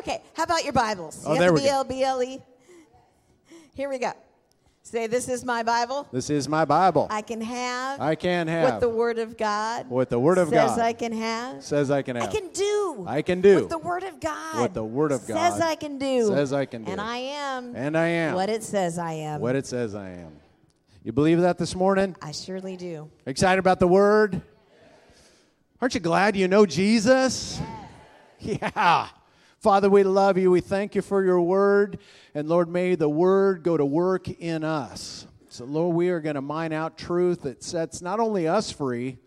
Okay, how about your Bibles? Oh, you there have we the go. BL, BLE? Here we go. Say, This is my Bible. This is my Bible. I can have I can what have the Word of God what the Word of says God says I can have. says I can have. I can do. I can do what the Word of God what the Word of God says I can do. says I can do. And I am And I am what it says I am. what it says I am. You believe that this morning? I surely do. Excited about the Word? Aren't you glad you know Jesus? Yeah. Father, we love you. We thank you for your Word. And Lord, may the Word go to work in us. So, Lord, we are going to mine out truth that sets not only us free,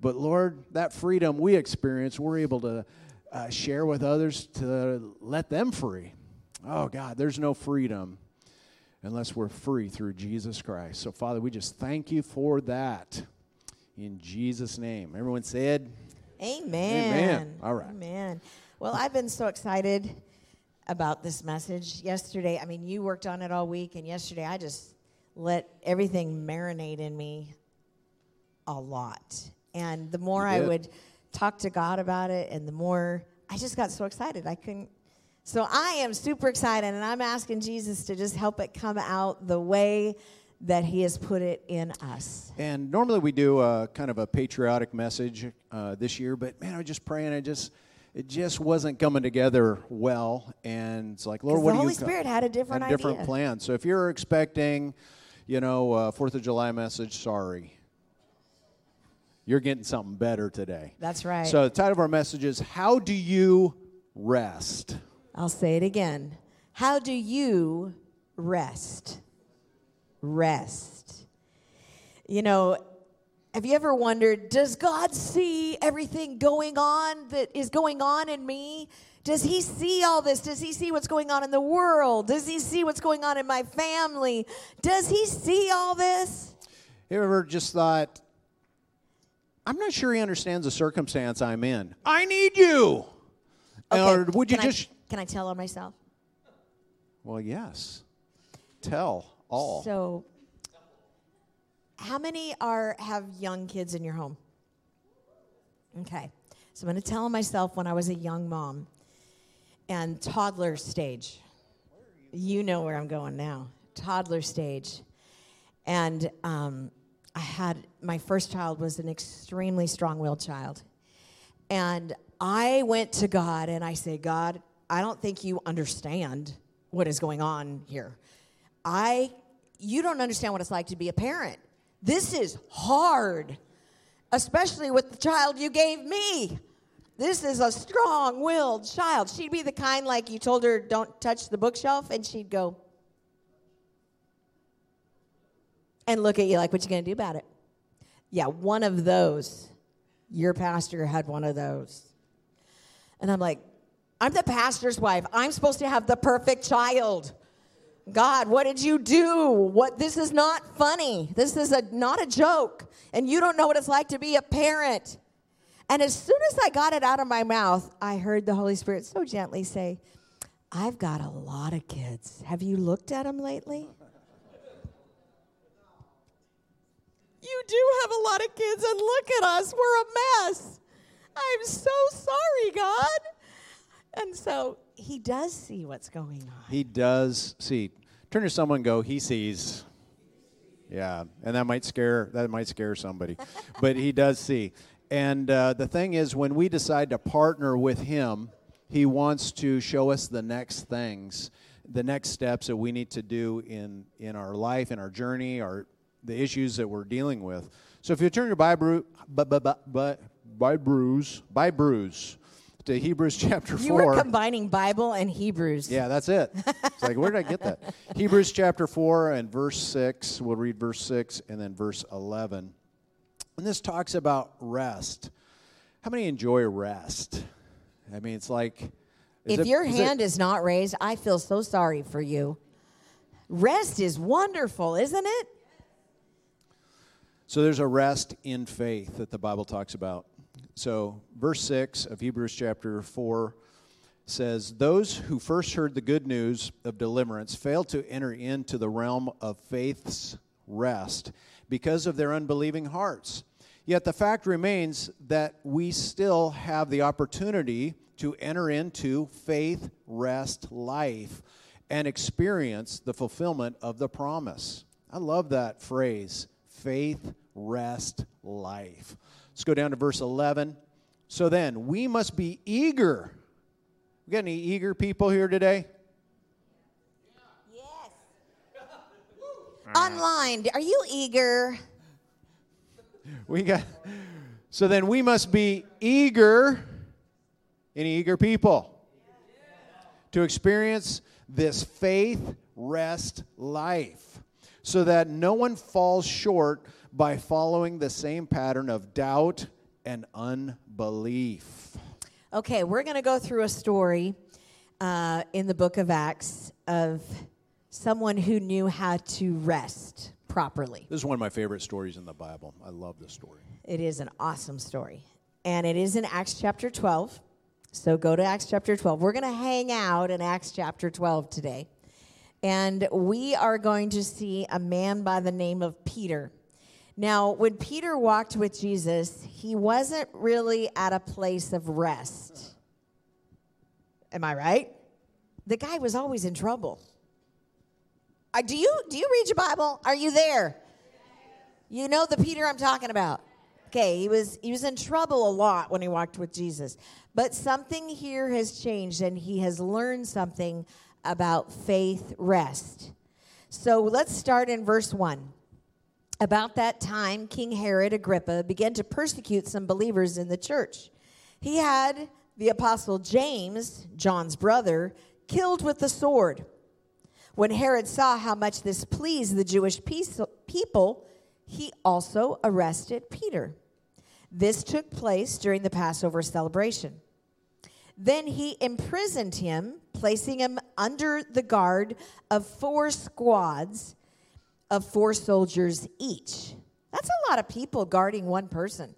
but Lord, that freedom we experience, we're able to uh, share with others to let them free. Oh, God, there's no freedom unless we're free through Jesus Christ. So, Father, we just thank you for that in Jesus' name. Everyone said, Amen. Amen. All right. Amen. Well, I've been so excited about this message. Yesterday, I mean, you worked on it all week, and yesterday I just let everything marinate in me a lot. And the more I would talk to God about it, and the more I just got so excited. I couldn't. So I am super excited, and I'm asking Jesus to just help it come out the way that He has put it in us. And normally we do a kind of a patriotic message uh, this year, but man, I was just praying. I just it just wasn't coming together well, and it's like, Lord, what the do Holy you co- Spirit had a different had a different idea. plan? So if you're expecting, you know, a Fourth of July message, sorry, you're getting something better today. That's right. So the title of our message is "How Do You Rest?" I'll say it again. How do you rest? Rest. You know, have you ever wondered, does God see everything going on that is going on in me? Does he see all this? Does he see what's going on in the world? Does he see what's going on in my family? Does he see all this? You ever just thought, I'm not sure he understands the circumstance I'm in. I need you. Or would you can I- just, can I tell on myself? well, yes. Tell all. So, how many are have young kids in your home? Okay, so I'm going to tell myself when I was a young mom and toddler stage. You know where I'm going now. Toddler stage, and um, I had my first child was an extremely strong-willed child, and I went to God and I said, God, I don't think you understand what is going on here. I you don't understand what it's like to be a parent. This is hard, especially with the child you gave me. This is a strong-willed child. She'd be the kind like you told her don't touch the bookshelf and she'd go and look at you like what you to do about it? Yeah, one of those. Your pastor had one of those. And I'm like, I'm the pastor's wife. I'm supposed to have the perfect child. God, what did you do? What this is not funny. This is a not a joke. And you don't know what it's like to be a parent. And as soon as I got it out of my mouth, I heard the Holy Spirit so gently say, I've got a lot of kids. Have you looked at them lately? You do have a lot of kids, and look at us. We're a mess. I'm so sorry, God. And so he does see what's going on. He does see. Turn to someone and go, he sees. Yeah, and that might scare that might scare somebody, but he does see. And uh, the thing is, when we decide to partner with him, he wants to show us the next things, the next steps that we need to do in in our life, in our journey, our the issues that we're dealing with. So if you turn your Bible, by, by, by, by bruise, by bruise, to Hebrews chapter 4. You were combining Bible and Hebrews. Yeah, that's it. It's like, where did I get that? Hebrews chapter 4 and verse 6. We'll read verse 6 and then verse 11. And this talks about rest. How many enjoy rest? I mean, it's like. If it- your is hand is not raised, I feel so sorry for you. Rest is wonderful, isn't it? So there's a rest in faith that the Bible talks about. So, verse 6 of Hebrews chapter 4 says, Those who first heard the good news of deliverance failed to enter into the realm of faith's rest because of their unbelieving hearts. Yet the fact remains that we still have the opportunity to enter into faith, rest, life, and experience the fulfillment of the promise. I love that phrase faith, rest, life. Let's go down to verse 11. So then, we must be eager. We got any eager people here today? Yes. Online, are you eager? We got So then we must be eager any eager people to experience this faith rest life so that no one falls short by following the same pattern of doubt and unbelief. Okay, we're going to go through a story uh, in the book of Acts of someone who knew how to rest properly. This is one of my favorite stories in the Bible. I love this story. It is an awesome story. And it is in Acts chapter 12. So go to Acts chapter 12. We're going to hang out in Acts chapter 12 today. And we are going to see a man by the name of Peter. Now, when Peter walked with Jesus, he wasn't really at a place of rest. Am I right? The guy was always in trouble. Uh, do you do you read your Bible? Are you there? You know the Peter I'm talking about. Okay, he was he was in trouble a lot when he walked with Jesus. But something here has changed and he has learned something about faith rest. So let's start in verse 1. About that time, King Herod Agrippa began to persecute some believers in the church. He had the apostle James, John's brother, killed with the sword. When Herod saw how much this pleased the Jewish people, he also arrested Peter. This took place during the Passover celebration. Then he imprisoned him, placing him under the guard of four squads of four soldiers each. That's a lot of people guarding one person.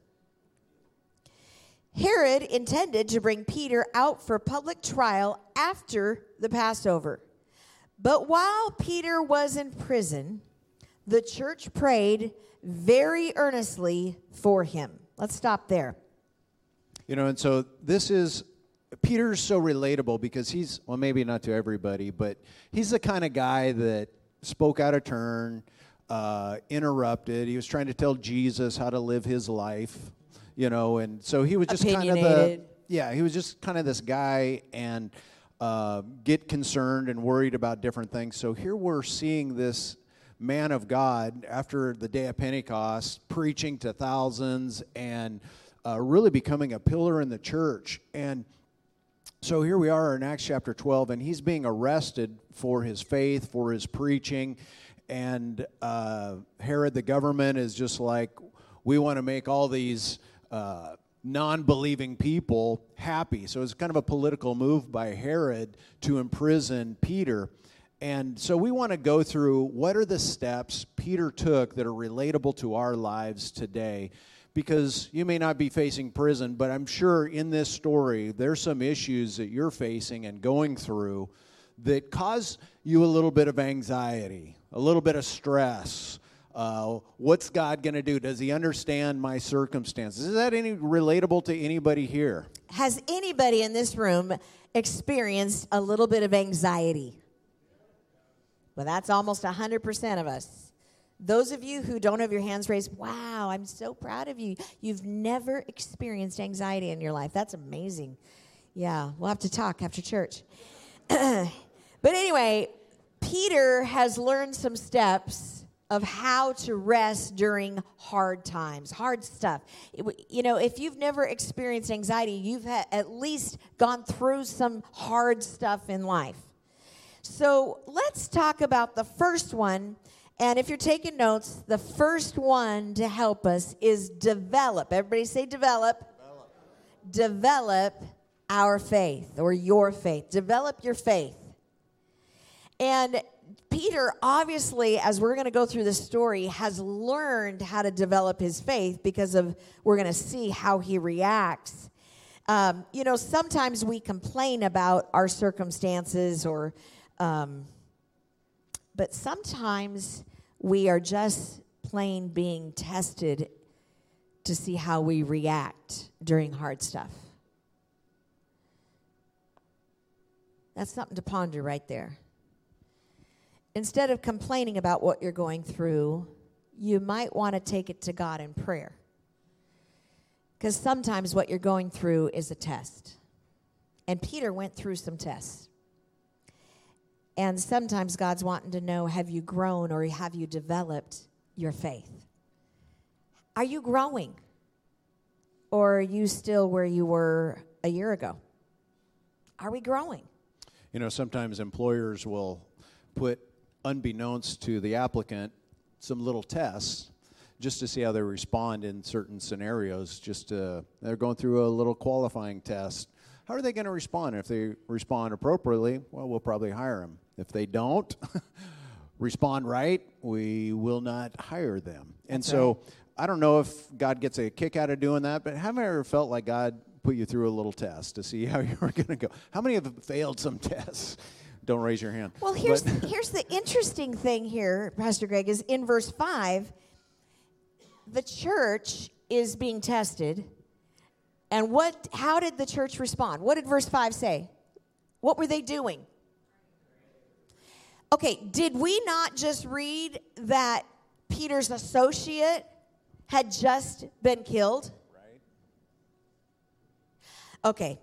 Herod intended to bring Peter out for public trial after the Passover. But while Peter was in prison, the church prayed very earnestly for him. Let's stop there. You know, and so this is Peter's so relatable because he's well, maybe not to everybody, but he's the kind of guy that spoke out of turn, uh, interrupted. He was trying to tell Jesus how to live his life, you know, and so he was just kind of the yeah, he was just kind of this guy and uh, get concerned and worried about different things. So here we're seeing this man of God after the day of Pentecost preaching to thousands and uh, really becoming a pillar in the church. And so here we are in Acts chapter 12, and he's being arrested for his faith, for his preaching. And uh, Herod, the government, is just like, we want to make all these uh, non believing people happy. So it's kind of a political move by Herod to imprison Peter. And so we want to go through what are the steps Peter took that are relatable to our lives today. Because you may not be facing prison, but I'm sure in this story there's some issues that you're facing and going through that cause you a little bit of anxiety, a little bit of stress. Uh, what's God going to do? Does He understand my circumstances? Is that any relatable to anybody here? Has anybody in this room experienced a little bit of anxiety? Well, that's almost 100% of us. Those of you who don't have your hands raised, wow, I'm so proud of you. You've never experienced anxiety in your life. That's amazing. Yeah, we'll have to talk after church. but anyway, Peter has learned some steps of how to rest during hard times, hard stuff. You know, if you've never experienced anxiety, you've at least gone through some hard stuff in life. So let's talk about the first one. And if you're taking notes, the first one to help us is develop. Everybody say develop. Develop, develop our faith or your faith. Develop your faith. And Peter, obviously, as we're going to go through this story, has learned how to develop his faith because of, we're going to see how he reacts. Um, you know, sometimes we complain about our circumstances or um, but sometimes we are just plain being tested to see how we react during hard stuff. That's something to ponder right there. Instead of complaining about what you're going through, you might want to take it to God in prayer. Because sometimes what you're going through is a test. And Peter went through some tests. And sometimes God's wanting to know have you grown or have you developed your faith? Are you growing? Or are you still where you were a year ago? Are we growing? You know, sometimes employers will put, unbeknownst to the applicant, some little tests just to see how they respond in certain scenarios. Just to, they're going through a little qualifying test. How are they going to respond? If they respond appropriately, well, we'll probably hire them. If they don't respond right, we will not hire them. And That's so right. I don't know if God gets a kick out of doing that, but have you ever felt like God put you through a little test to see how you were going to go? How many have failed some tests? Don't raise your hand. Well, here's But- here's the interesting thing here, Pastor Greg, is in verse five, the church is being tested. And what how did the church respond? What did verse 5 say? What were they doing? Okay, did we not just read that Peter's associate had just been killed? Okay.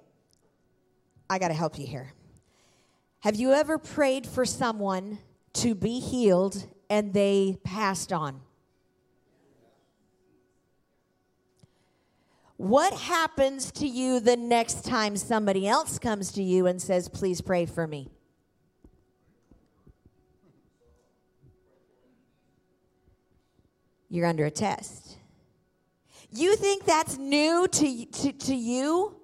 I got to help you here. Have you ever prayed for someone to be healed and they passed on? What happens to you the next time somebody else comes to you and says, Please pray for me? You're under a test. You think that's new to, to, to you?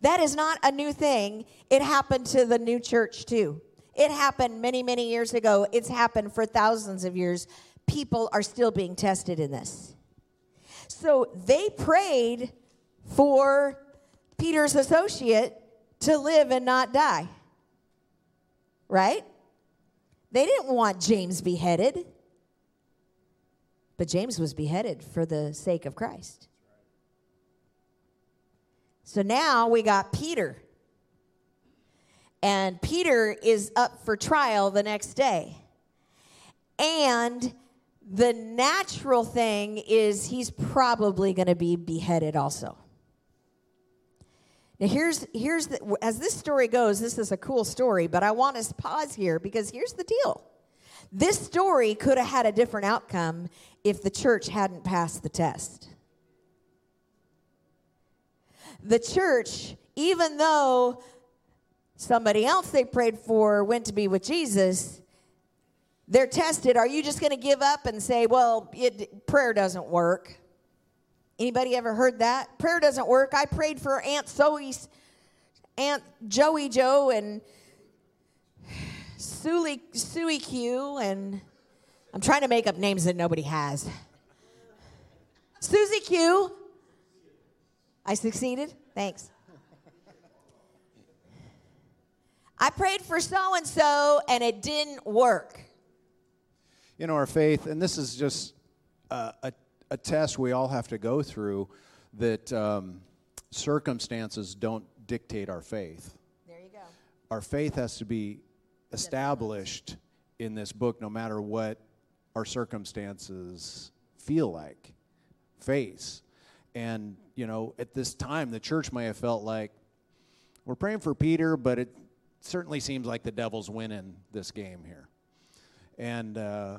That is not a new thing. It happened to the new church too. It happened many, many years ago. It's happened for thousands of years. People are still being tested in this. So they prayed for Peter's associate to live and not die. Right? They didn't want James beheaded. But James was beheaded for the sake of Christ. So now we got Peter. And Peter is up for trial the next day. And the natural thing is he's probably going to be beheaded also. Now here's here's the, as this story goes, this is a cool story, but I want to pause here because here's the deal. This story could have had a different outcome if the church hadn't passed the test. The church, even though somebody else they prayed for went to be with Jesus, they're tested. Are you just going to give up and say, "Well, it, prayer doesn't work"? Anybody ever heard that? Prayer doesn't work. I prayed for Aunt Zoe's, Aunt Joey Joe, and Suey, Suey Q, and I'm trying to make up names that nobody has. Susie Q. I succeeded? Thanks. I prayed for so and so and it didn't work. you know, our faith, and this is just uh, a, a test we all have to go through that um, circumstances don't dictate our faith. There you go. Our faith has to be established in this book no matter what our circumstances feel like, face. And, you know, at this time, the church may have felt like we're praying for Peter, but it certainly seems like the devil's winning this game here. And uh,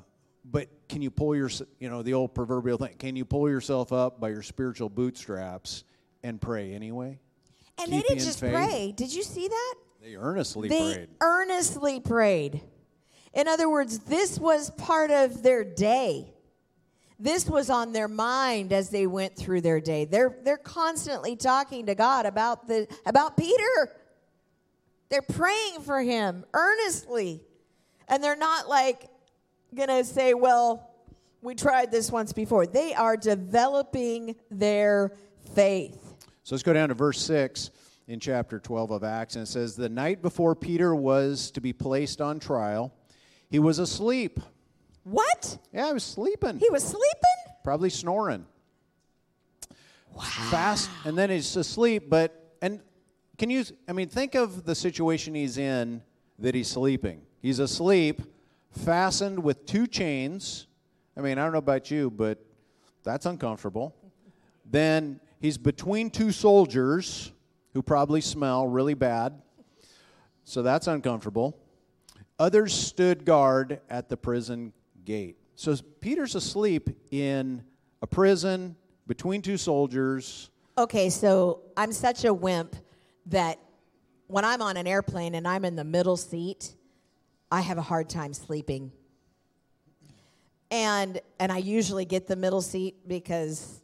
but can you pull your you know the old proverbial thing? Can you pull yourself up by your spiritual bootstraps and pray anyway? And Keep they didn't just faith. pray. Did you see that? They earnestly prayed. they prayed. earnestly prayed. In other words, this was part of their day. This was on their mind as they went through their day. They're, they're constantly talking to God about, the, about Peter. They're praying for him earnestly. And they're not like going to say, well, we tried this once before. They are developing their faith. So let's go down to verse 6 in chapter 12 of Acts. And it says, The night before Peter was to be placed on trial, he was asleep. What? Yeah, he was sleeping. He was sleeping? Probably snoring. Wow. Fast, and then he's asleep. But, and can you, I mean, think of the situation he's in that he's sleeping. He's asleep, fastened with two chains. I mean, I don't know about you, but that's uncomfortable. Then he's between two soldiers who probably smell really bad. So that's uncomfortable. Others stood guard at the prison gate. So Peter's asleep in a prison between two soldiers. Okay, so I'm such a wimp that when I'm on an airplane and I'm in the middle seat, I have a hard time sleeping. And and I usually get the middle seat because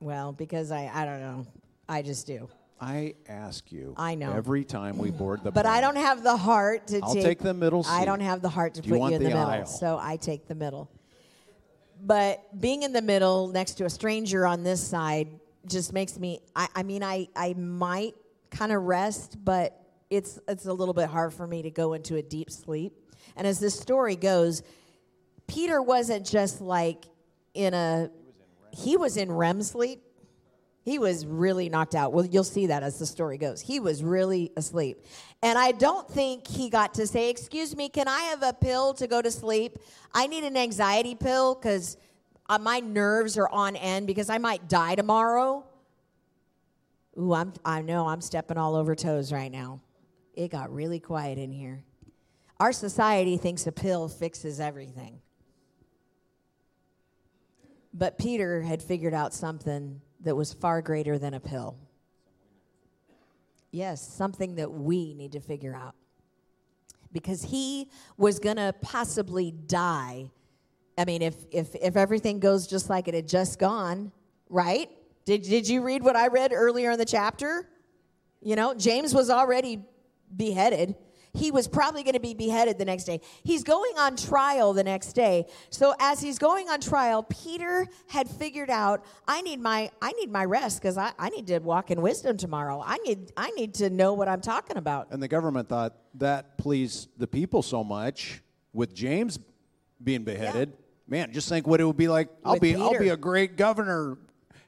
well, because I I don't know. I just do. I ask you. I know. Every time we board the But plane. I don't have the heart to I'll take take the middle Seat. I don't have the heart to Do you put want you in the, the middle. aisle? So I take the middle. But being in the middle next to a stranger on this side just makes me I, I mean I, I might kind of rest, but it's it's a little bit hard for me to go into a deep sleep. And as this story goes, Peter wasn't just like in a he was in REM sleep. He was really knocked out. Well, you'll see that as the story goes. He was really asleep. And I don't think he got to say, Excuse me, can I have a pill to go to sleep? I need an anxiety pill because uh, my nerves are on end because I might die tomorrow. Ooh, I'm, I know I'm stepping all over toes right now. It got really quiet in here. Our society thinks a pill fixes everything. But Peter had figured out something that was far greater than a pill. Yes, something that we need to figure out. Because he was going to possibly die. I mean, if, if, if everything goes just like it had just gone, right? Did, did you read what I read earlier in the chapter? You know, James was already beheaded. He was probably going to be beheaded the next day. He's going on trial the next day. So as he's going on trial, Peter had figured out, I need my I need my rest because I, I need to walk in wisdom tomorrow. I need I need to know what I'm talking about. And the government thought that pleased the people so much with James being beheaded. Man, just think what it would be like. I'll With be I'll be a great governor,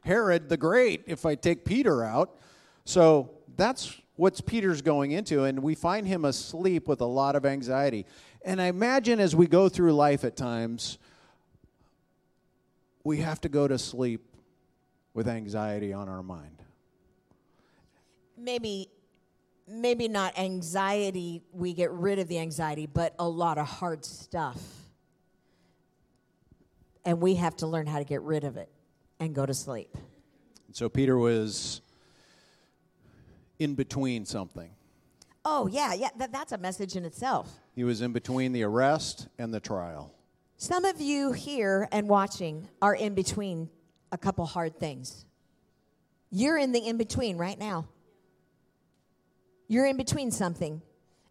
Herod the Great, if I take Peter out. So that's what's Peter's going into, and we find him asleep with a lot of anxiety. And I imagine as we go through life at times, we have to go to sleep with anxiety on our mind. Maybe maybe not anxiety, we get rid of the anxiety, but a lot of hard stuff. And we have to learn how to get rid of it and go to sleep. So Peter was in between something. Oh, yeah, yeah, that, that's a message in itself. He was in between the arrest and the trial. Some of you here and watching are in between a couple hard things. You're in the in between right now. You're in between something,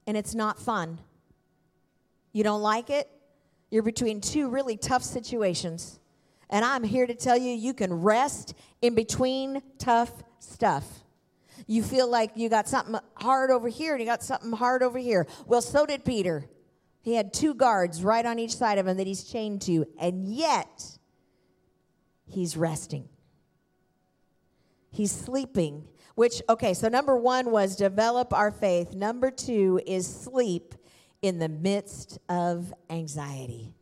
and it's not fun. You don't like it? You're between two really tough situations. And I'm here to tell you you can rest in between tough stuff. You feel like you got something hard over here and you got something hard over here. Well, so did Peter. He had two guards right on each side of him that he's chained to, and yet he's resting. He's sleeping, which, okay, so number one was develop our faith. Number two is sleep in the midst of anxiety.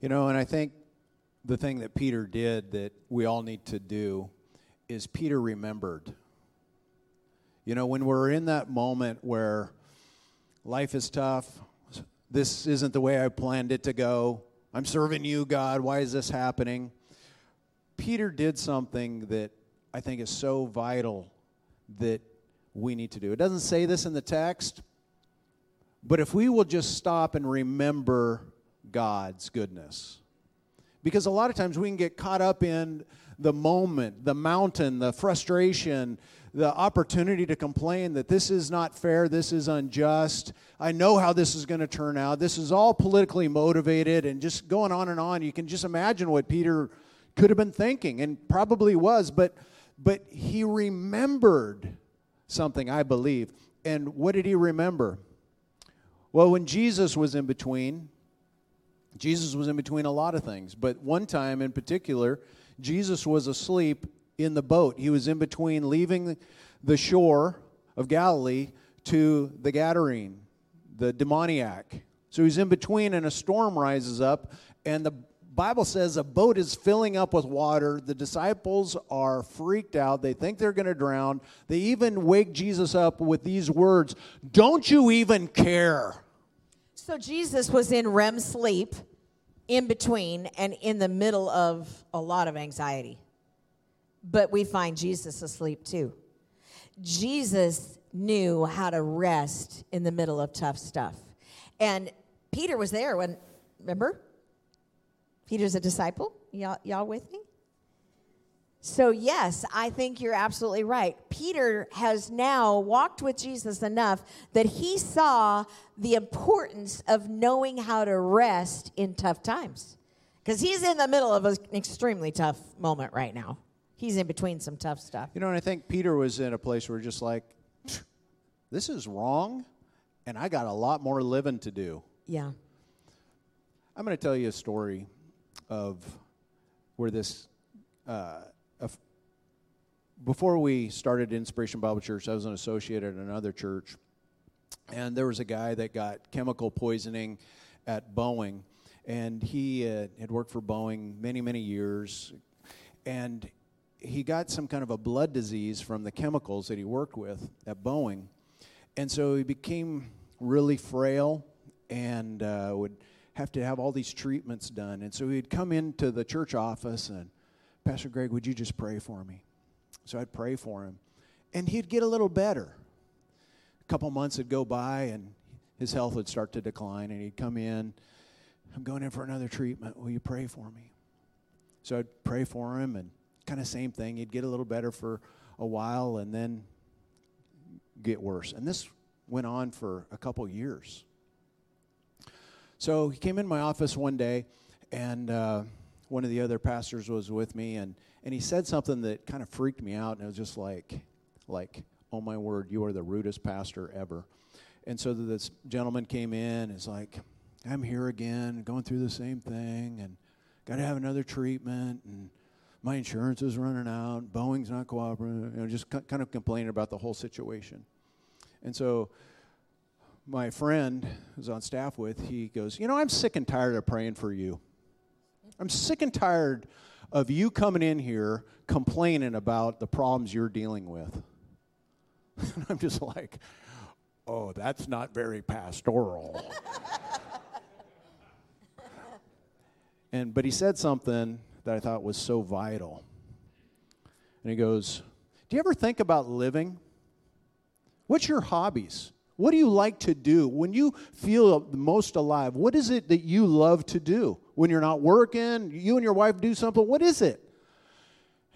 You know, and I think the thing that Peter did that we all need to do is Peter remembered. You know, when we're in that moment where life is tough, this isn't the way I planned it to go, I'm serving you, God, why is this happening? Peter did something that I think is so vital that we need to do. It doesn't say this in the text, but if we will just stop and remember God's goodness. Because a lot of times we can get caught up in the moment, the mountain, the frustration, the opportunity to complain that this is not fair, this is unjust. I know how this is going to turn out. This is all politically motivated and just going on and on. You can just imagine what Peter could have been thinking and probably was, but but he remembered something, I believe. And what did he remember? Well, when Jesus was in between, Jesus was in between a lot of things, but one time in particular, Jesus was asleep in the boat. He was in between leaving the shore of Galilee to the Gadarene, the demoniac. So he's in between, and a storm rises up, and the Bible says a boat is filling up with water. The disciples are freaked out. They think they're going to drown. They even wake Jesus up with these words Don't you even care? So Jesus was in REM sleep in between and in the middle of a lot of anxiety. But we find Jesus asleep too. Jesus knew how to rest in the middle of tough stuff. And Peter was there when, remember? Peter's a disciple. Y'all, y'all with me? So, yes, I think you're absolutely right. Peter has now walked with Jesus enough that he saw the importance of knowing how to rest in tough times. Because he's in the middle of an extremely tough moment right now. He's in between some tough stuff. You know, and I think Peter was in a place where just like, this is wrong, and I got a lot more living to do. Yeah. I'm going to tell you a story of where this. Uh, before we started Inspiration Bible Church, I was an associate at another church, and there was a guy that got chemical poisoning at Boeing, and he uh, had worked for Boeing many, many years, and he got some kind of a blood disease from the chemicals that he worked with at Boeing, and so he became really frail and uh, would have to have all these treatments done. And so he'd come into the church office and, Pastor Greg, would you just pray for me? So I'd pray for him. And he'd get a little better. A couple months would go by and his health would start to decline. And he'd come in, I'm going in for another treatment. Will you pray for me? So I'd pray for him and kind of same thing. He'd get a little better for a while and then get worse. And this went on for a couple years. So he came in my office one day, and uh, one of the other pastors was with me, and, and he said something that kind of freaked me out, and it was just like, like, oh my word, you are the rudest pastor ever. And so this gentleman came in, is like, I'm here again, going through the same thing, and got to have another treatment, and my insurance is running out, Boeing's not cooperating, you know, just kind of complaining about the whole situation. And so my friend who's on staff with, he goes, You know, I'm sick and tired of praying for you. I'm sick and tired of you coming in here complaining about the problems you're dealing with. And I'm just like, Oh, that's not very pastoral. and but he said something that I thought was so vital. And he goes, Do you ever think about living? What's your hobbies? What do you like to do? When you feel most alive, what is it that you love to do? When you're not working, you and your wife do something, what is it?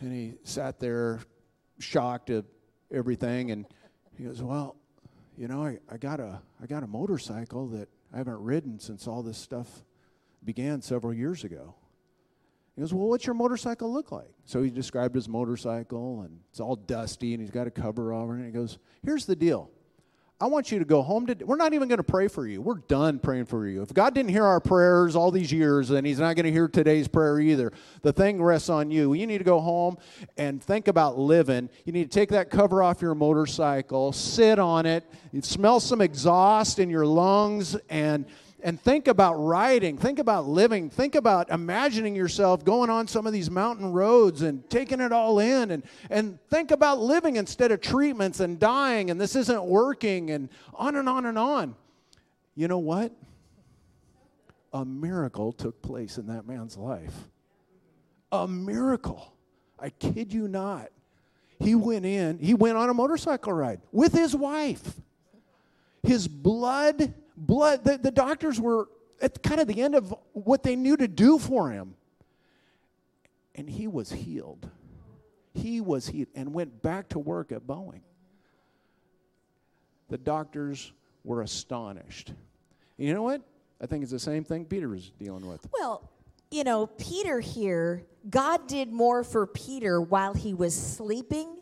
And he sat there shocked at everything and he goes, Well, you know, I, I got a I got a motorcycle that I haven't ridden since all this stuff began several years ago. He goes, Well, what's your motorcycle look like? So he described his motorcycle and it's all dusty and he's got a cover over it. And he goes, Here's the deal. I want you to go home today. We're not even going to pray for you. We're done praying for you. If God didn't hear our prayers all these years, then He's not going to hear today's prayer either. The thing rests on you. You need to go home and think about living. You need to take that cover off your motorcycle, sit on it, smell some exhaust in your lungs, and and think about riding, think about living, think about imagining yourself going on some of these mountain roads and taking it all in, and, and think about living instead of treatments and dying, and this isn't working, and on and on and on. You know what? A miracle took place in that man's life. A miracle. I kid you not. He went in, he went on a motorcycle ride with his wife. His blood blood. The, the doctors were at kind of the end of what they knew to do for him. And he was healed. He was healed and went back to work at Boeing. The doctors were astonished. You know what? I think it's the same thing Peter was dealing with. Well, you know, Peter here, God did more for Peter while he was sleeping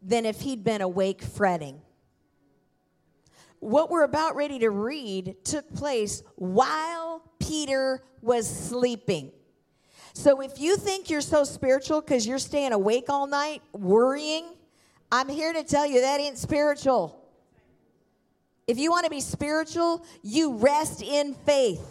than if he'd been awake fretting what we're about ready to read took place while Peter was sleeping. So if you think you're so spiritual because you're staying awake all night worrying, I'm here to tell you that ain't spiritual. If you want to be spiritual, you rest in faith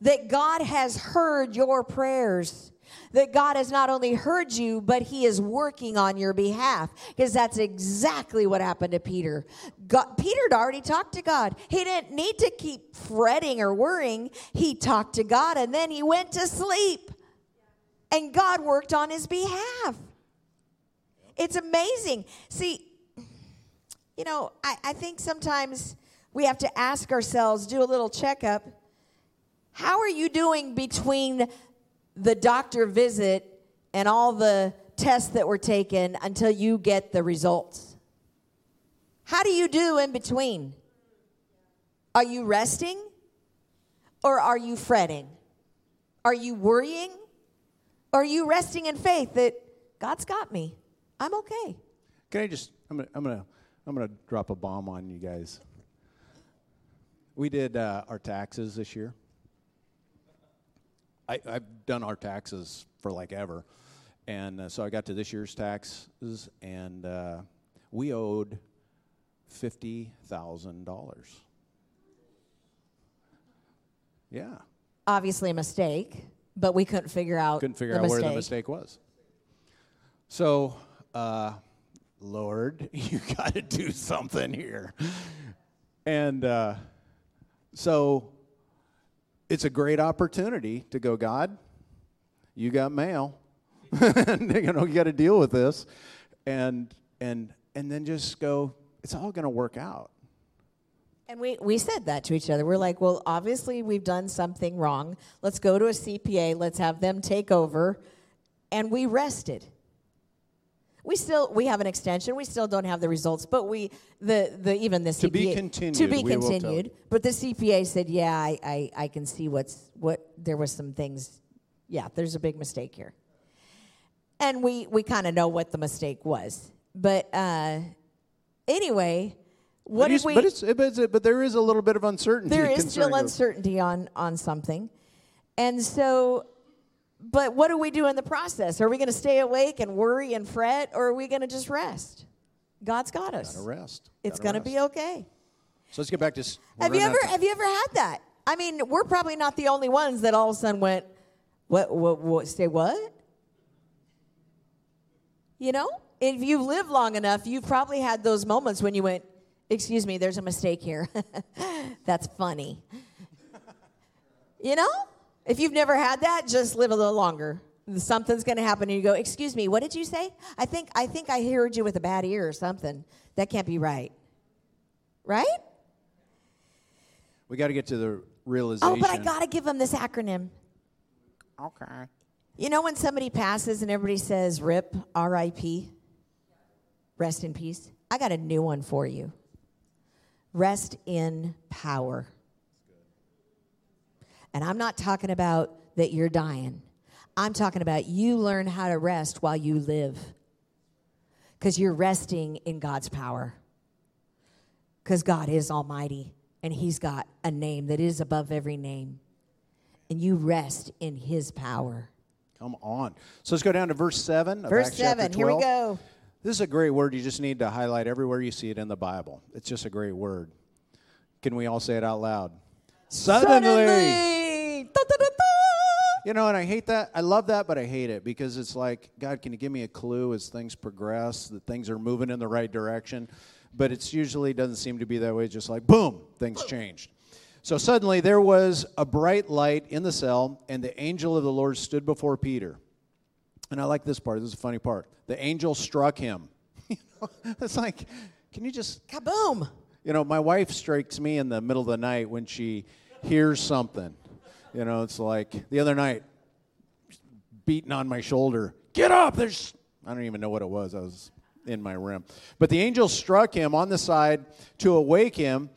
that God has heard your prayers. That God has not only heard you, but He is working on your behalf. Because that's exactly what happened to Peter. God, Peter had already talked to God. He didn't need to keep fretting or worrying. He talked to God and then he went to sleep. And God worked on his behalf. It's amazing. See, you know, I, I think sometimes we have to ask ourselves, do a little checkup. How are you doing between the doctor visit and all the tests that were taken until you get the results? How do you do in between? Are you resting or are you fretting? Are you worrying? Or are you resting in faith that God's got me? I'm okay. Can I just? I'm gonna. I'm gonna. I'm gonna drop a bomb on you guys. We did uh, our taxes this year. I, I've done our taxes for like ever, and uh, so I got to this year's taxes, and uh, we owed fifty thousand dollars. Yeah, Obviously, a mistake, but we couldn't figure out. couldn't figure out mistake. where the mistake was. So, uh, Lord, you got to do something here. And uh, so it's a great opportunity to go, God, you got mail. you know, you got to deal with this. And, and, and then just go, it's all going to work out. And we, we said that to each other. We're like, well, obviously we've done something wrong. Let's go to a CPA. Let's have them take over. And we rested. We still we have an extension. We still don't have the results, but we the the even the CPA To be continued, to be we will tell continued. But the CPA said, yeah, I, I I can see what's what there was some things. Yeah, there's a big mistake here, and we we kind of know what the mistake was. But uh, anyway, what but, did we? but, it's, but, it's, but there is a little bit of uncertainty. there is still uncertainty on on something and so but what do we do in the process? Are we going to stay awake and worry and fret or are we going to just rest? God's got us. Gotta rest. it's going to be okay. So let's get back to. have you ever to- have you ever had that? I mean we're probably not the only ones that all of a sudden went what what, what say what? You know? If you live long enough you've probably had those moments when you went excuse me there's a mistake here. That's funny. You know if you've never had that just live a little longer something's going to happen and you go excuse me what did you say i think i think i heard you with a bad ear or something that can't be right right We got to get to the realization. Oh, but I got to give them this acronym. Okay. You know when somebody passes and everybody says RIP, R-I-P, rest in peace? I got a new one for you. Rest in power. And I'm not talking about that you're dying. I'm talking about you learn how to rest while you live. Because you're resting in God's power. Because God is almighty and He's got a name that is above every name. And you rest in His power. Come on. So let's go down to verse 7 of Verse Acts chapter 7, here we 12. go. This is a great word you just need to highlight everywhere you see it in the Bible. It's just a great word. Can we all say it out loud? Suddenly. Da-da-da-da. You know, and I hate that. I love that, but I hate it because it's like, God, can you give me a clue as things progress that things are moving in the right direction? But it's usually doesn't seem to be that way. It's Just like, boom, things changed. So suddenly there was a bright light in the cell, and the angel of the Lord stood before Peter. And I like this part. This is a funny part. The angel struck him. You know, it's like, can you just Kaboom. you know, my wife strikes me in the middle of the night when she hears something. You know, it's like the other night, beating on my shoulder. Get up! There's, I don't even know what it was. I was in my room. But the angel struck him on the side to awake him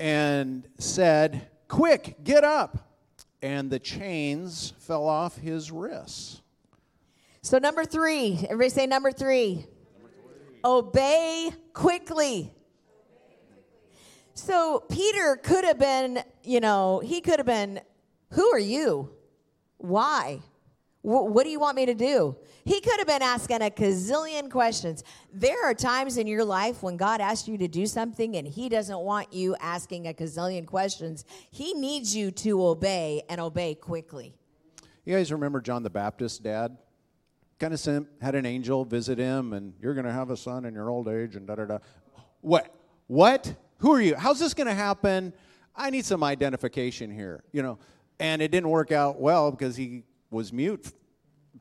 and said, Quick, get up! And the chains fell off his wrists. So, number three, everybody say number three. Obey quickly. So, Peter could have been, you know, he could have been, Who are you? Why? what do you want me to do? He could have been asking a gazillion questions. There are times in your life when God asks you to do something and He doesn't want you asking a gazillion questions. He needs you to obey and obey quickly. You guys remember John the Baptist, dad? Kind of sent, had an angel visit him, and you're going to have a son in your old age, and da da da. What? What? Who are you? How's this going to happen? I need some identification here, you know. And it didn't work out well because he was mute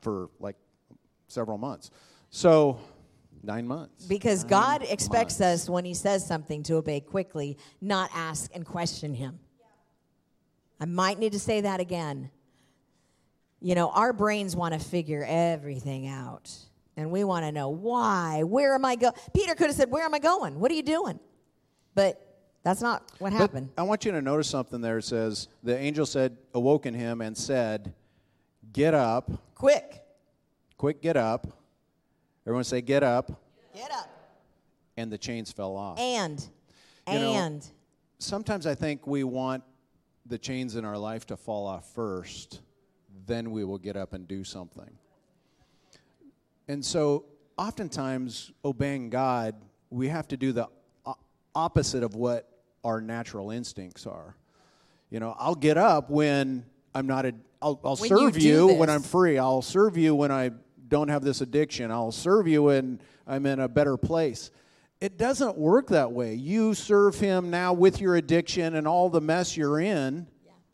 for like several months. So, nine months. Because nine God expects months. us when He says something to obey quickly, not ask and question Him. I might need to say that again. You know, our brains want to figure everything out. And we want to know why. Where am I going? Peter could have said, Where am I going? What are you doing? But that's not what happened. But I want you to notice something there. It says, The angel said, awoken him and said, Get up. Quick. Quick, get up. Everyone say, Get up. Get up. And the chains fell off. And. You know, and. sometimes I think we want the chains in our life to fall off first, then we will get up and do something. And so, oftentimes, obeying God, we have to do the opposite of what our natural instincts are. You know, I'll get up when I'm not a. I'll, I'll When serve you you when. I'm free. I'll serve you when I don't have this addiction. I'll serve you when I'm in a better place. It doesn't work that way. You serve him now with your addiction and all the mess you're in.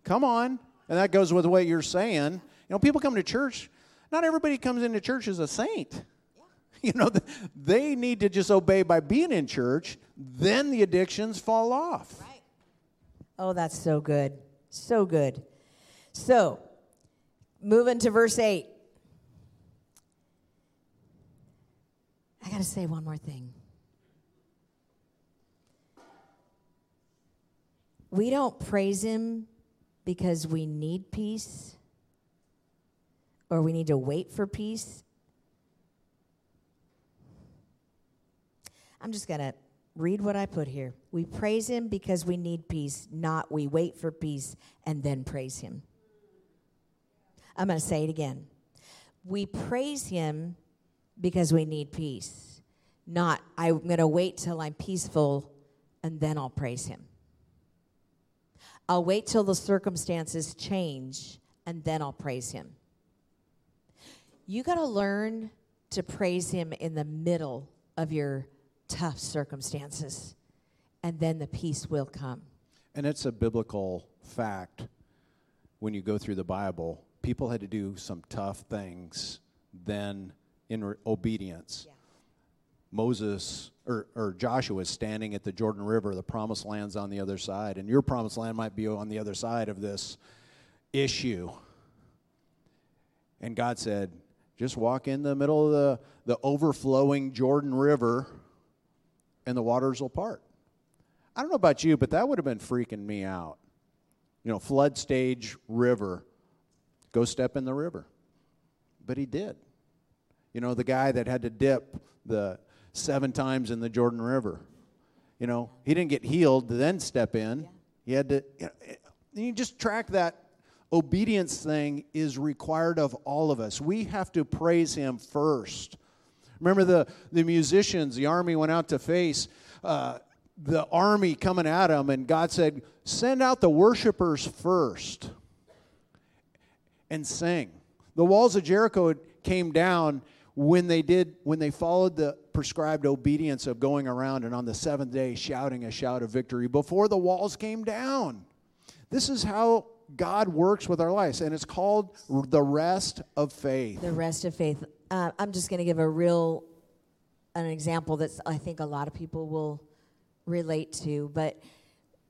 Come on. And that goes with what you're saying. You know, people come to church. Not everybody comes into church as a saint. You know, they need to just obey by being in church, then the addictions fall off. Right. Oh, that's so good. So good. So, moving to verse 8. I got to say one more thing. We don't praise him because we need peace or we need to wait for peace. I'm just going to read what I put here. We praise him because we need peace, not we wait for peace and then praise him. I'm going to say it again. We praise him because we need peace, not I'm going to wait till I'm peaceful and then I'll praise him. I'll wait till the circumstances change and then I'll praise him. You got to learn to praise him in the middle of your tough circumstances, and then the peace will come. And it's a biblical fact when you go through the Bible. People had to do some tough things then in re- obedience. Yeah. Moses or, or Joshua is standing at the Jordan River, the promised land's on the other side, and your promised land might be on the other side of this issue. And God said, just walk in the middle of the, the overflowing Jordan River and the waters will part. I don't know about you, but that would have been freaking me out. You know, flood stage river, go step in the river. But he did. You know, the guy that had to dip the seven times in the Jordan River. You know, he didn't get healed to then step in. He had to, you, know, you just track that obedience thing is required of all of us. We have to praise him first. Remember the, the musicians, the army went out to face uh, the army coming at them, and God said, Send out the worshipers first and sing. The walls of Jericho came down when they did when they followed the prescribed obedience of going around and on the seventh day shouting a shout of victory before the walls came down. This is how God works with our lives, and it's called the rest of faith. The rest of faith. Uh, I'm just going to give a real an example that I think a lot of people will relate to. But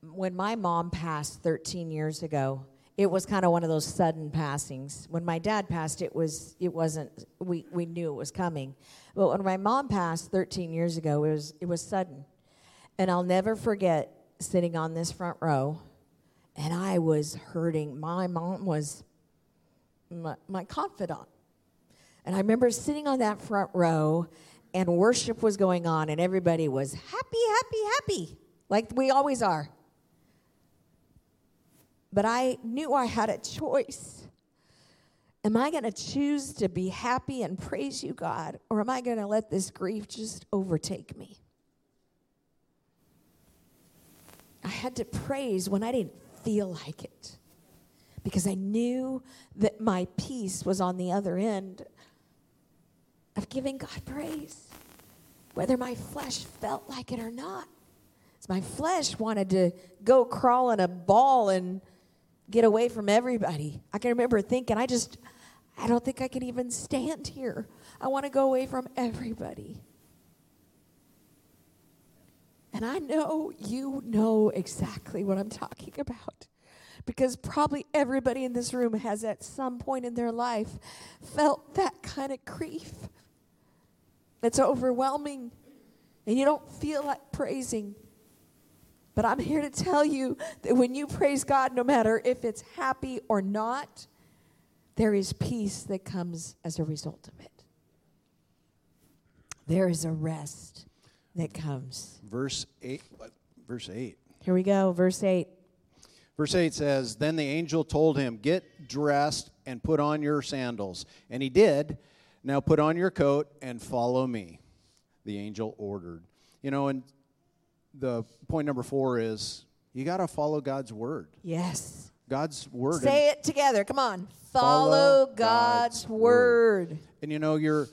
when my mom passed 13 years ago, it was kind of one of those sudden passings. When my dad passed, it was it wasn't we we knew it was coming. But when my mom passed 13 years ago, it was it was sudden. And I'll never forget sitting on this front row and I was hurting. My mom was my, my confidant. And I remember sitting on that front row and worship was going on and everybody was happy, happy, happy, like we always are. But I knew I had a choice. Am I going to choose to be happy and praise you, God, or am I going to let this grief just overtake me? I had to praise when I didn't feel like it because I knew that my peace was on the other end of giving God praise, whether my flesh felt like it or not. So my flesh wanted to go crawl in a ball and get away from everybody. I can remember thinking, I just, I don't think I can even stand here. I want to go away from everybody. And I know you know exactly what I'm talking about. Because probably everybody in this room has at some point in their life felt that kind of grief. It's overwhelming, and you don't feel like praising. But I'm here to tell you that when you praise God, no matter if it's happy or not, there is peace that comes as a result of it. There is a rest that comes. Verse 8. Verse 8. Here we go, verse 8. Verse 8 says, Then the angel told him, Get dressed and put on your sandals. And he did. Now put on your coat and follow me. The angel ordered. You know, and the point number four is you got to follow God's word. Yes. God's word. Say it together. Come on. Follow, follow God's, God's word. word. And you know, you're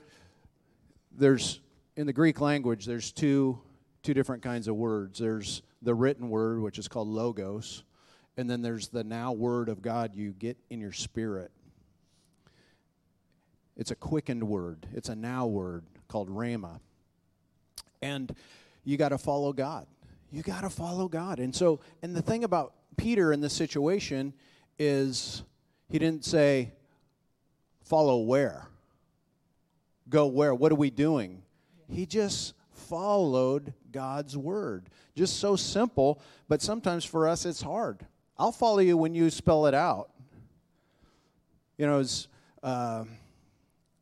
there's in the Greek language, there's two two different kinds of words. There's the written word, which is called logos, and then there's the now word of God you get in your spirit. It's a quickened word. It's a now word called rhema. And you got to follow God. You got to follow God. And so, and the thing about Peter in this situation is he didn't say, follow where? Go where? What are we doing? He just followed God's word. Just so simple, but sometimes for us it's hard. I'll follow you when you spell it out. You know, it's. uh,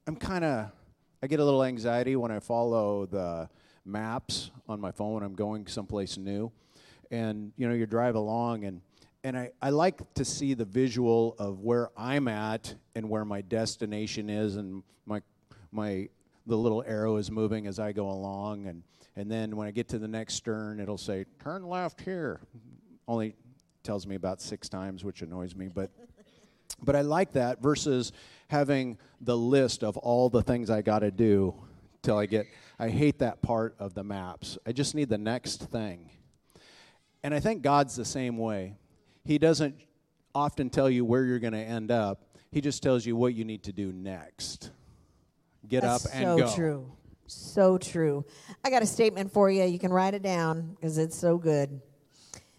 I'm kind of, I get a little anxiety when I follow the maps on my phone when I'm going someplace new. And, you know, you drive along and and I, I like to see the visual of where I'm at and where my destination is and my my the little arrow is moving as I go along and and then when I get to the next turn it'll say turn left here. Only tells me about 6 times which annoys me but but I like that versus having the list of all the things I got to do till I get I hate that part of the maps. I just need the next thing. And I think God's the same way. He doesn't often tell you where you're going to end up, He just tells you what you need to do next. Get That's up and so go. So true. So true. I got a statement for you. You can write it down because it's so good.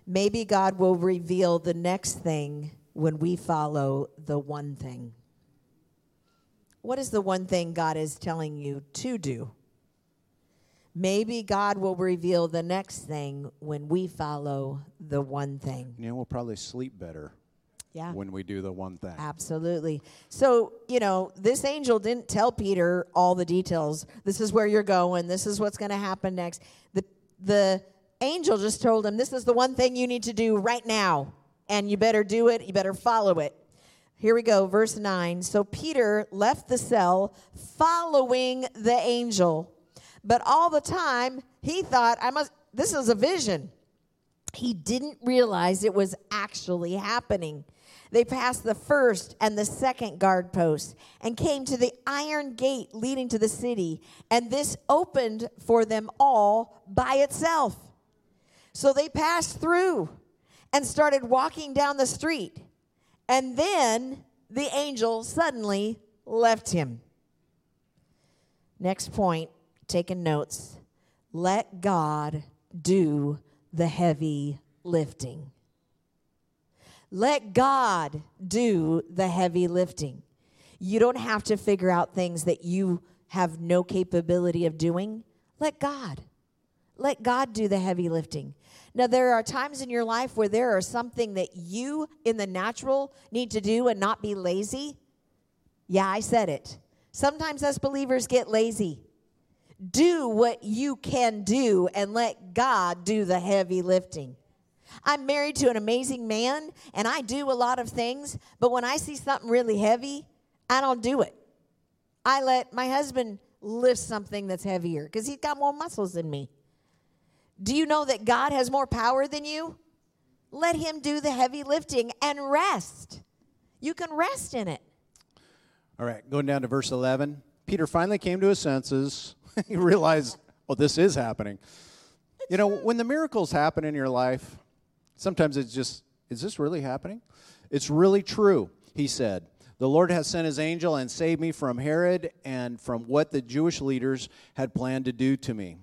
Maybe God will reveal the next thing when we follow the one thing. What is the one thing God is telling you to do? Maybe God will reveal the next thing when we follow the one thing. Yeah, we'll probably sleep better. Yeah. When we do the one thing. Absolutely. So, you know, this angel didn't tell Peter all the details. This is where you're going. This is what's going to happen next. The the angel just told him, "This is the one thing you need to do right now, and you better do it. You better follow it." Here we go, verse 9. So Peter left the cell following the angel. But all the time, he thought, I must, this is a vision. He didn't realize it was actually happening. They passed the first and the second guard post and came to the iron gate leading to the city, and this opened for them all by itself. So they passed through and started walking down the street. And then the angel suddenly left him. Next point taking notes. Let God do the heavy lifting. Let God do the heavy lifting. You don't have to figure out things that you have no capability of doing. Let God. Let God do the heavy lifting. Now, there are times in your life where there are something that you in the natural need to do and not be lazy. Yeah, I said it. Sometimes us believers get lazy do what you can do and let God do the heavy lifting. I'm married to an amazing man and I do a lot of things, but when I see something really heavy, I don't do it. I let my husband lift something that's heavier because he's got more muscles than me. Do you know that God has more power than you? Let him do the heavy lifting and rest. You can rest in it. All right, going down to verse 11. Peter finally came to his senses. he realized, oh, this is happening. You know, when the miracles happen in your life, sometimes it's just, is this really happening? It's really true, he said. The Lord has sent his angel and saved me from Herod and from what the Jewish leaders had planned to do to me.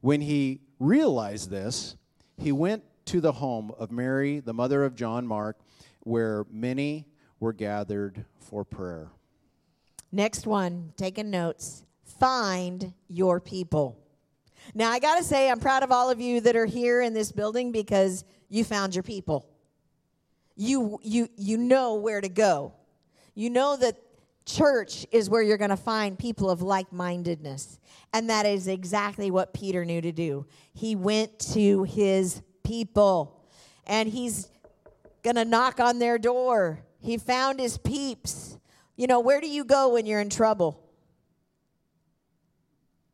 When he realized this, he went to the home of Mary, the mother of John Mark, where many were gathered for prayer. Next one, taking notes. Find your people. Now, I got to say, I'm proud of all of you that are here in this building because you found your people. You, you, you know where to go. You know that church is where you're going to find people of like mindedness. And that is exactly what Peter knew to do. He went to his people and he's going to knock on their door. He found his peeps. You know, where do you go when you're in trouble?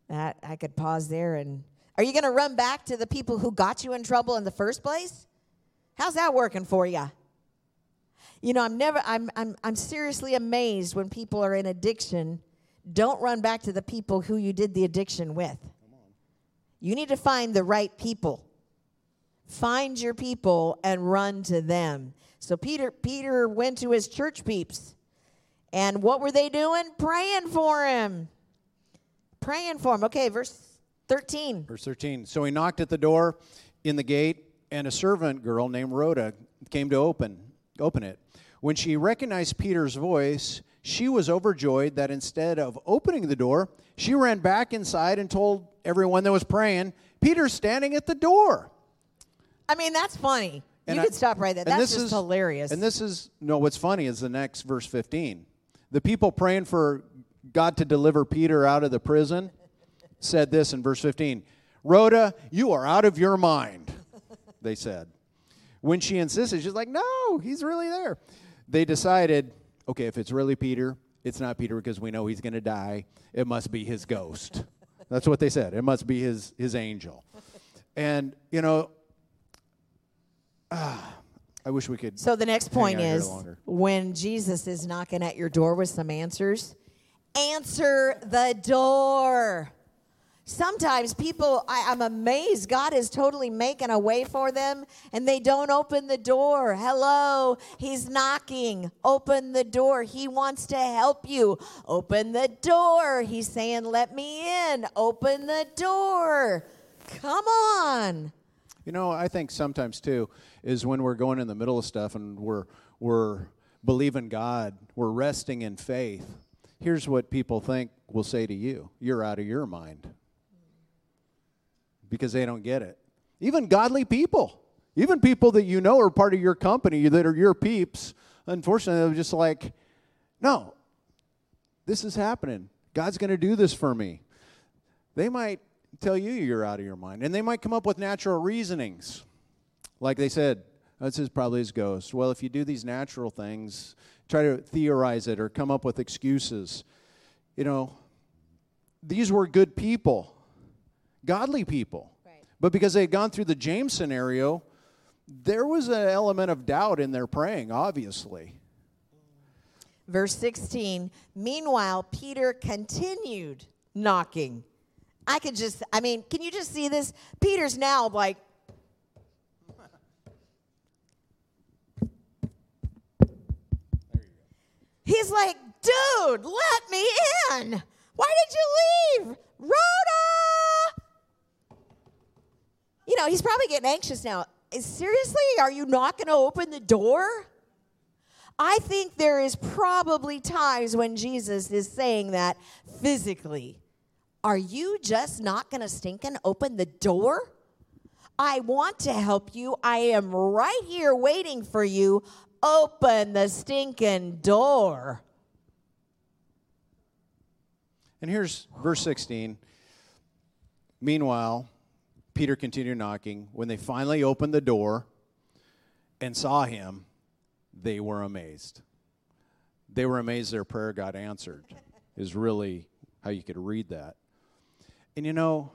That I could pause there and are you going to run back to the people who got you in trouble in the first place? How's that working for you? You know, I'm never I'm I'm I'm seriously amazed when people are in addiction. Don't run back to the people who you did the addiction with. You need to find the right people. Find your people and run to them. So Peter Peter went to his church peeps. And what were they doing? Praying for him. Praying for him. Okay, verse 13. Verse 13. So he knocked at the door in the gate, and a servant girl named Rhoda came to open open it. When she recognized Peter's voice, she was overjoyed that instead of opening the door, she ran back inside and told everyone that was praying, Peter's standing at the door. I mean, that's funny. And you I, could stop right there. That's just is, hilarious. And this is, no, what's funny is the next verse 15. The people praying for God to deliver Peter out of the prison said this in verse 15 Rhoda, you are out of your mind, they said. When she insisted, she's like, no, he's really there. They decided, okay, if it's really Peter, it's not Peter because we know he's going to die. It must be his ghost. That's what they said. It must be his, his angel. And, you know, ah, I wish we could. So the next point is when Jesus is knocking at your door with some answers, answer the door. Sometimes people, I, am amazed, God is totally making a way for them and they don't open the door. Hello, He's knocking. Open the door. He wants to help you. Open the door. He's saying, Let me in. Open the door. Come on. You know, I think sometimes too is when we're going in the middle of stuff and we're we're believing God, we're resting in faith. Here's what people think will say to you: You're out of your mind because they don't get it. Even godly people, even people that you know are part of your company that are your peeps, unfortunately, they're just like, no, this is happening. God's going to do this for me. They might tell you you're out of your mind, and they might come up with natural reasonings. Like they said, this is probably his ghost. Well, if you do these natural things, try to theorize it or come up with excuses. You know, these were good people godly people. Right. But because they had gone through the James scenario, there was an element of doubt in their praying, obviously. Verse 16 Meanwhile, Peter continued knocking. I could just, I mean, can you just see this? Peter's now like, He's like, dude, let me in. Why did you leave? Rhoda! Know, he's probably getting anxious now. Seriously, are you not going to open the door? I think there is probably times when Jesus is saying that physically. Are you just not going to stink and open the door? I want to help you. I am right here waiting for you. Open the stinking door. And here's verse 16. Meanwhile, Peter continued knocking. When they finally opened the door and saw him, they were amazed. they were amazed their prayer got answered, is really how you could read that. And you know,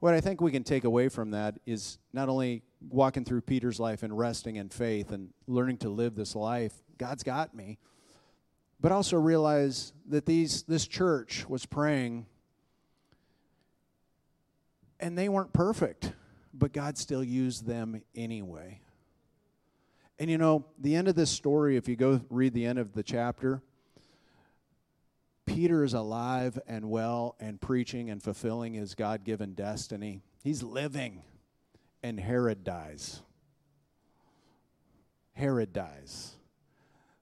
what I think we can take away from that is not only walking through Peter's life and resting in faith and learning to live this life, God's got me, but also realize that these this church was praying and they weren't perfect, but God still used them anyway. And you know, the end of this story, if you go read the end of the chapter, Peter is alive and well and preaching and fulfilling his God given destiny. He's living, and Herod dies. Herod dies.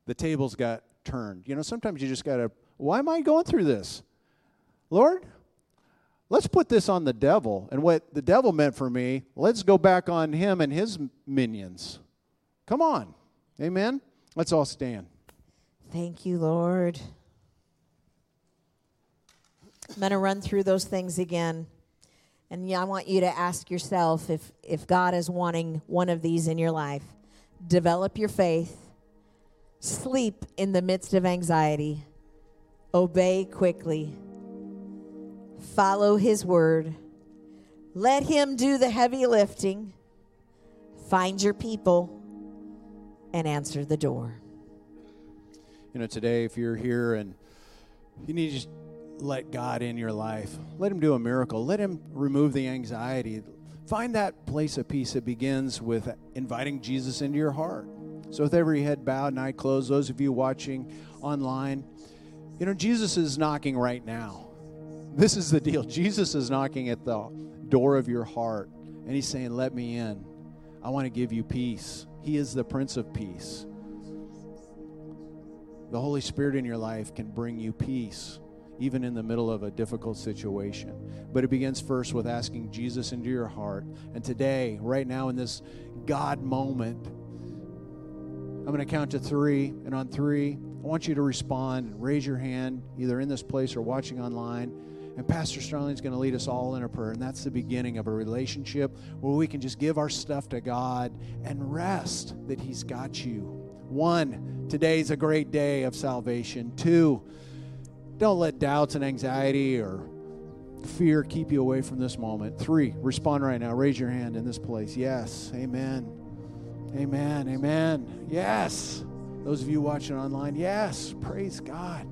The tables got turned. You know, sometimes you just got to, why am I going through this? Lord, let's put this on the devil. And what the devil meant for me, let's go back on him and his minions. Come on. Amen. Let's all stand. Thank you, Lord. I'm going to run through those things again. And I want you to ask yourself if, if God is wanting one of these in your life. Develop your faith, sleep in the midst of anxiety, obey quickly, follow His word, let Him do the heavy lifting, find your people, and answer the door. You know, today, if you're here and you need to just let God in your life. Let Him do a miracle. Let Him remove the anxiety. Find that place of peace that begins with inviting Jesus into your heart. So, with every head bowed and eye closed, those of you watching online, you know, Jesus is knocking right now. This is the deal. Jesus is knocking at the door of your heart, and He's saying, Let me in. I want to give you peace. He is the Prince of Peace. The Holy Spirit in your life can bring you peace even in the middle of a difficult situation. But it begins first with asking Jesus into your heart. And today, right now, in this God moment, I'm going to count to three. And on three, I want you to respond and raise your hand, either in this place or watching online. And Pastor Starlene is going to lead us all in a prayer. And that's the beginning of a relationship where we can just give our stuff to God and rest that He's got you. One, today's a great day of salvation. Two, don't let doubts and anxiety or fear keep you away from this moment. Three, respond right now. Raise your hand in this place. Yes. Amen. Amen. Amen. Yes. Those of you watching online, yes. Praise God.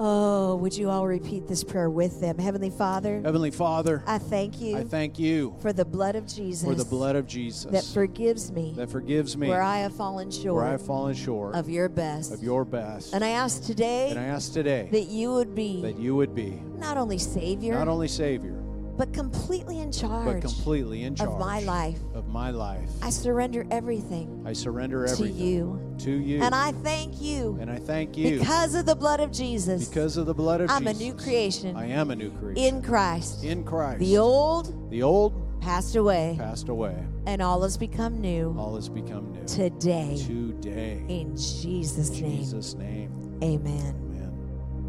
Oh, would you all repeat this prayer with them? Heavenly Father, Heavenly Father, I thank you I thank you for the blood of Jesus for the blood of Jesus that forgives me that forgives me where I have fallen short where I have fallen short of your best. of your best. and I ask today And I ask today that you would be that you would be not only Savior, not only Savior, but completely in charge, but completely in charge of my life. of my life. I surrender everything I surrender everything to you. to you. And I thank you And I thank you because of the blood of Jesus. because of the blood of Jesus. I'm a new creation I am a new creation in Christ. in Christ. The old the old passed away, passed away. and all has become new All has become new. today. Today. In Jesus' In name, Jesus' name. amen.